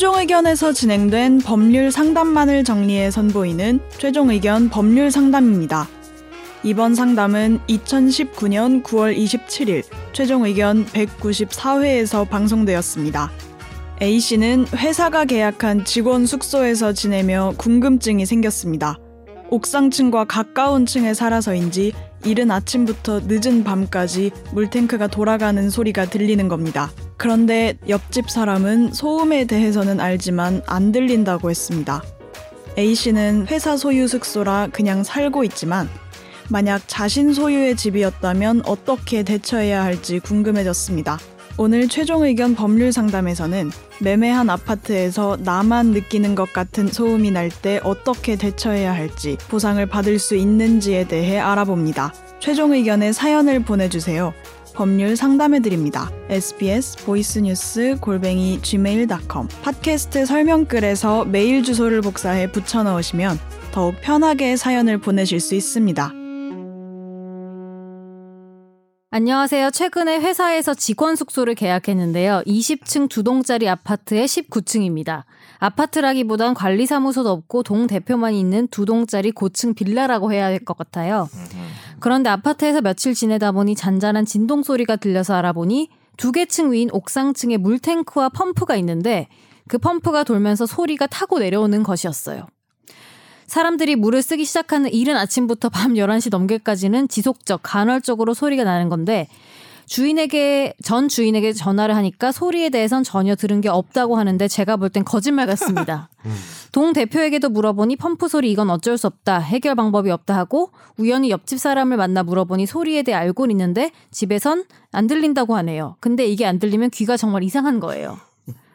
최종 의견에서 진행된 법률 상담만을 정리해 선보이는 최종 의견 법률 상담입니다. 이번 상담은 2019년 9월 27일 최종 의견 194회에서 방송되었습니다. A씨는 회사가 계약한 직원 숙소에서 지내며 궁금증이 생겼습니다. 옥상층과 가까운 층에 살아서인지 이른 아침부터 늦은 밤까지 물탱크가 돌아가는 소리가 들리는 겁니다. 그런데 옆집 사람은 소음에 대해서는 알지만 안 들린다고 했습니다. A씨는 회사 소유 숙소라 그냥 살고 있지만 만약 자신 소유의 집이었다면 어떻게 대처해야 할지 궁금해졌습니다. 오늘 최종 의견 법률 상담에서는 매매한 아파트에서 나만 느끼는 것 같은 소음이 날 때 어떻게 대처해야 할지 보상을 받을 수 있는지에 대해 알아봅니다. 최종 의견에 사연을 보내주세요. 법률 상담해드립니다. SBS 보이스뉴스 골뱅이 gmail.com 팟캐스트 설명글에서 메일 주소를 복사해 붙여넣으시면 더욱 편하게 사연을 보내실 수 있습니다. 안녕하세요. 최근에 회사에서 직원 숙소를 계약했는데요. 20층 두 동짜리 아파트의 19층입니다. 아파트라기보단 관리사무소도 없고 동 대표만 있는 두 동짜리 고층 빌라라고 해야 할 것 같아요. 그런데 아파트에서 며칠 지내다 보니 잔잔한 진동 소리가 들려서 알아보니 두 개 층 위인 옥상층에 물탱크와 펌프가 있는데 그 펌프가 돌면서 소리가 타고 내려오는 것이었어요. 사람들이 물을 쓰기 시작하는 이른 아침부터 밤 11시 넘게까지는 지속적, 간헐적으로 소리가 나는 건데 주인에게 전 주인에게 전화를 하니까 소리에 대해선 전혀 들은 게 없다고 하는데 제가 볼 땐 거짓말 같습니다. 동 대표에게도 물어보니 펌프 소리 이건 어쩔 수 없다. 해결 방법이 없다 하고 우연히 옆집 사람을 만나 물어보니 소리에 대해 알고는 있는데 집에선 안 들린다고 하네요. 근데 이게 안 들리면 귀가 정말 이상한 거예요.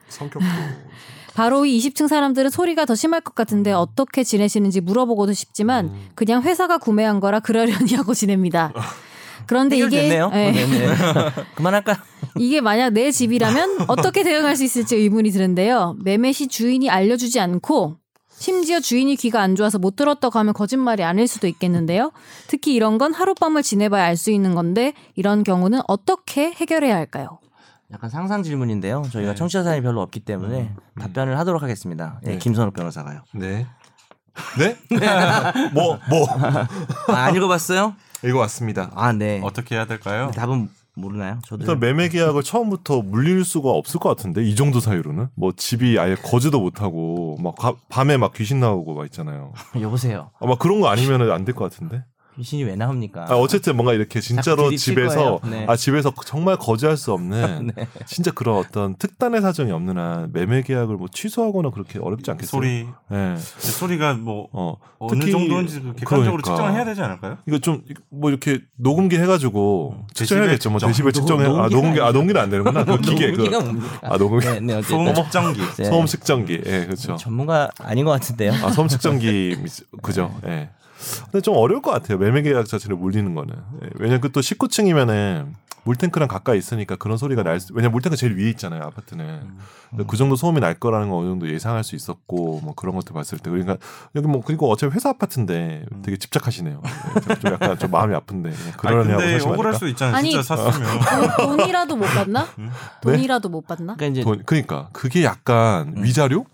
성격도 바로 이 20층 사람들은 소리가 더 심할 것 같은데 어떻게 지내시는지 물어보고도 싶지만 음. 그냥 회사가 구매한 거라 그러려니 하고 지냅니다. 그런데 이게. 예, 네. 그만할까? 이게 만약 내 집이라면 어떻게 대응할 수 있을지 의문이 드는데요. 매매 시 주인이 알려주지 않고 심지어 주인이 귀가 안 좋아서 못 들었다고 하면 거짓말이 아닐 수도 있겠는데요. 특히 이런 건 하룻밤을 지내봐야 알 수 있는 건데 이런 경우는 어떻게 해결해야 할까요? 약간 상상 질문인데요. 저희가 네. 청취자 사연이 별로 없기 때문에 답변을 하도록 하겠습니다. 예, 네. 김선욱 변호사가요. 네. 네? 뭐, 뭐. 아, 안 읽어봤어요? 읽어왔습니다. 아, 네. 어떻게 해야 될까요? 답은 모르나요? 저도. 일단 매매 계약을 처음부터 물릴 수가 없을 것 같은데 이 정도 사유로는 뭐 집이 아예 거지도 못하고 막 가- 밤에 막 귀신 나오고 막 있잖아요. 여보세요. 아마 그런 거 아니면은 안 될 것 같은데. 귀신이 왜 나옵니까? 아, 어쨌든 뭔가 이렇게 진짜로 집에서 거예요. 네. 아 집에서 정말 거지할 수 없는 네. 진짜 그런 어떤 특단의 사정이 없는 한 매매 계약을 뭐 취소하거나 그렇게 어렵지 않겠어요? 소리 예. 소리가 뭐 어. 어느 특히- 정도인지 그 객관적으로 그러니까. 측정을 해야 되지 않을까요? 이거 좀 뭐 이렇게 녹음기 해가지고 측정해야겠죠. 뭐 데시벨 데시벨 측정. 측정해. 아 녹음기 아 녹음기는 안 되는구나. 그 기계 그? 아, 녹음기. 네, 네. 소음 측정기. 네. 소음 측정기. 예, 그렇죠. 전문가 아닌 것 같은데요. 아, 소음 측정기 그죠. 예. 근데 좀 어려울 것 같아요. 매매 계약 자체를 물리는 거는. 예, 왜냐면 그 또 19층이면은 물탱크랑 가까이 있으니까 그런 소리가 날 수, 왜냐면 물탱크 제일 위에 있잖아요, 아파트는. 근데 그 정도 소음이 날 거라는 거 어느 정도 예상할 수 있었고, 뭐 그런 것들 봤을 때. 그러니까 여기 뭐, 그리고 어차피 회사 아파트인데 되게 집착하시네요. 예, 좀 약간 좀 마음이 아픈데. 그냥 아니, 그러냐고 근데 사실 억울할? 수 있잖아요. 아니, 진짜 샀으면. 돈, 돈이라도 못 받나? 네? 돈이라도 못 받나? 그러니까 이제 돈, 그러니까 그게 약간 음. 위자료?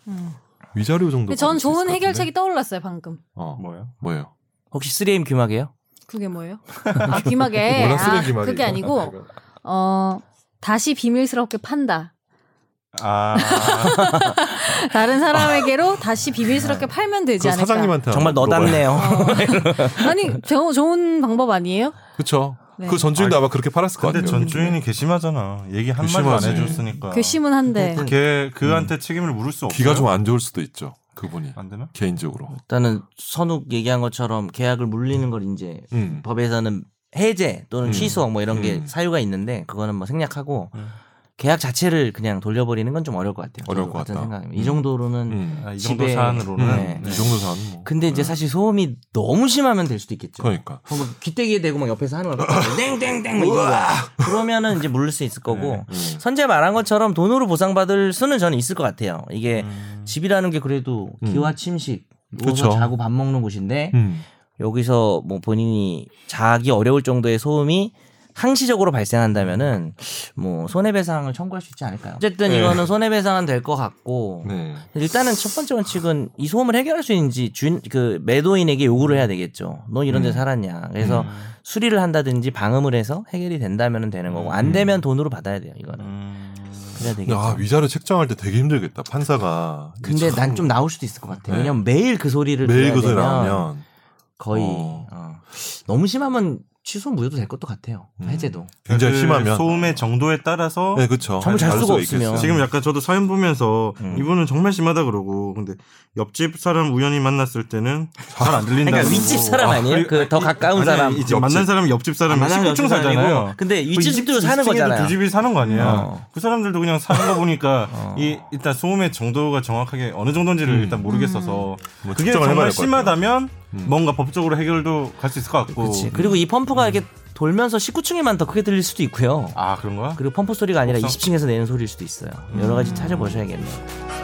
음. 위자료 정도. 전 좋은 것 해결책이? 떠올랐어요 방금. 어, 뭐요? 뭐예요? 혹시 3M 귀마개요? 그게 뭐예요? 아 귀마개. 뭐라 아, 말이에요. 그게 아니고 어 다시 비밀스럽게 판다. 아, 다른 사람에게로 다시 비밀스럽게 팔면 되지 그 않을까? 사장님한테 정말. 너답네요. 아니 저, 좋은 방법 아니에요? 그쵸. 네. 그 전주인도 아마 그렇게 팔았을 것 근데 같아요. 전 주인이 괘씸하잖아. 얘기 한 마디 안. 해줬으니까. 괘씸한데 걔 그한테 책임을 물을 수 없어요. 귀가 좀 안 좋을 수도 있죠. 그분이 안 되나? 개인적으로. 일단은 선욱 얘기한 것처럼 계약을 물리는 걸 이제 음. 법에서는 해제 또는 음. 취소 뭐 이런 게 음. 사유가 있는데 그거는 뭐 생략하고 음. 계약 자체를 그냥 돌려버리는 건 좀 어려울 것 같아요. 어려울 것 같은 같다. 생각입니다. 음. 이 정도로는 음. 아, 이 정도 사안으로는. 네. 이 정도 사는 뭐. 근데 이제 사실 소음이 너무 심하면 될 수도 있겠죠. 그러니까. 뭐 귀때기에 대고 막 옆에서 하는 거 땡땡땡 막 이거 그러면은 이제 물릴 수 있을 거고 음. 선재 말한 것처럼 돈으로 보상받을 수는 저는 있을 것 같아요. 이게 음. 집이라는 게 그래도 음. 기와 침식 누워서 그쵸. 자고 밥 먹는 곳인데 음. 여기서 뭐 본인이 자기 어려울 정도의 소음이 항시적으로 발생한다면은 뭐 손해배상을 청구할 수 있지 않을까요? 어쨌든 네. 이거는 손해배상은 될 것 같고 네. 일단은 첫 번째 원칙은 이 소음을 해결할 수 있는지 주인 그 매도인에게 요구를 해야 되겠죠. 너 이런 데 음. 살았냐. 그래서 음. 수리를 한다든지 방음을 해서 해결이 된다면 되는 거고 안 음. 되면 돈으로 받아야 돼요. 이거는 음. 그래야 되겠죠. 아 위자료 책정할 때 되게 힘들겠다 판사가. 근데 참난좀 나올 수도 있을 것 같아. 네. 왜냐면 매일 그 소리를 매일 그 소리 나오면 거의 어. 어. 너무 심하면 취소 무효도 될 것도 같아요. 음. 해제도. 굉장히 그 심하면. 소음의 정도에 따라서 네 그렇죠. 잠을 잘 수가 없으면. 지금 약간 저도 사연 보면서 음. 이분은 정말 심하다 그러고 근데 옆집 사람 우연히 만났을 때는 잘 안 들린다. 그러니까 윗집 사람 아니에요? 그더 가까운 사람. 이제 만난 사람이 옆집 사람이 아, 만나는 19층 옆집 살잖아요. 근데 윗집도 사는 20층에도 거잖아요. 두 집이 사는 거 아니야. 어. 그 사람들도 그냥 사는 거 보니까 어. 이 일단 소음의 정도가 정확하게 어느 정도인지를 음. 일단 모르겠어서 뭐 그게 정말. 심하다면 음. 뭔가 법적으로 해결도 갈 수 있을 것 같고. 그렇지. 그리고 이 펌프가 이렇게 돌면서 19층에만 더 크게 들릴 수도 있고요. 아 그런 거야? 그리고 펌프 소리가 아니라 없어? 20층에서 내는 소리일 수도 있어요. 여러 가지 찾아보셔야겠네요.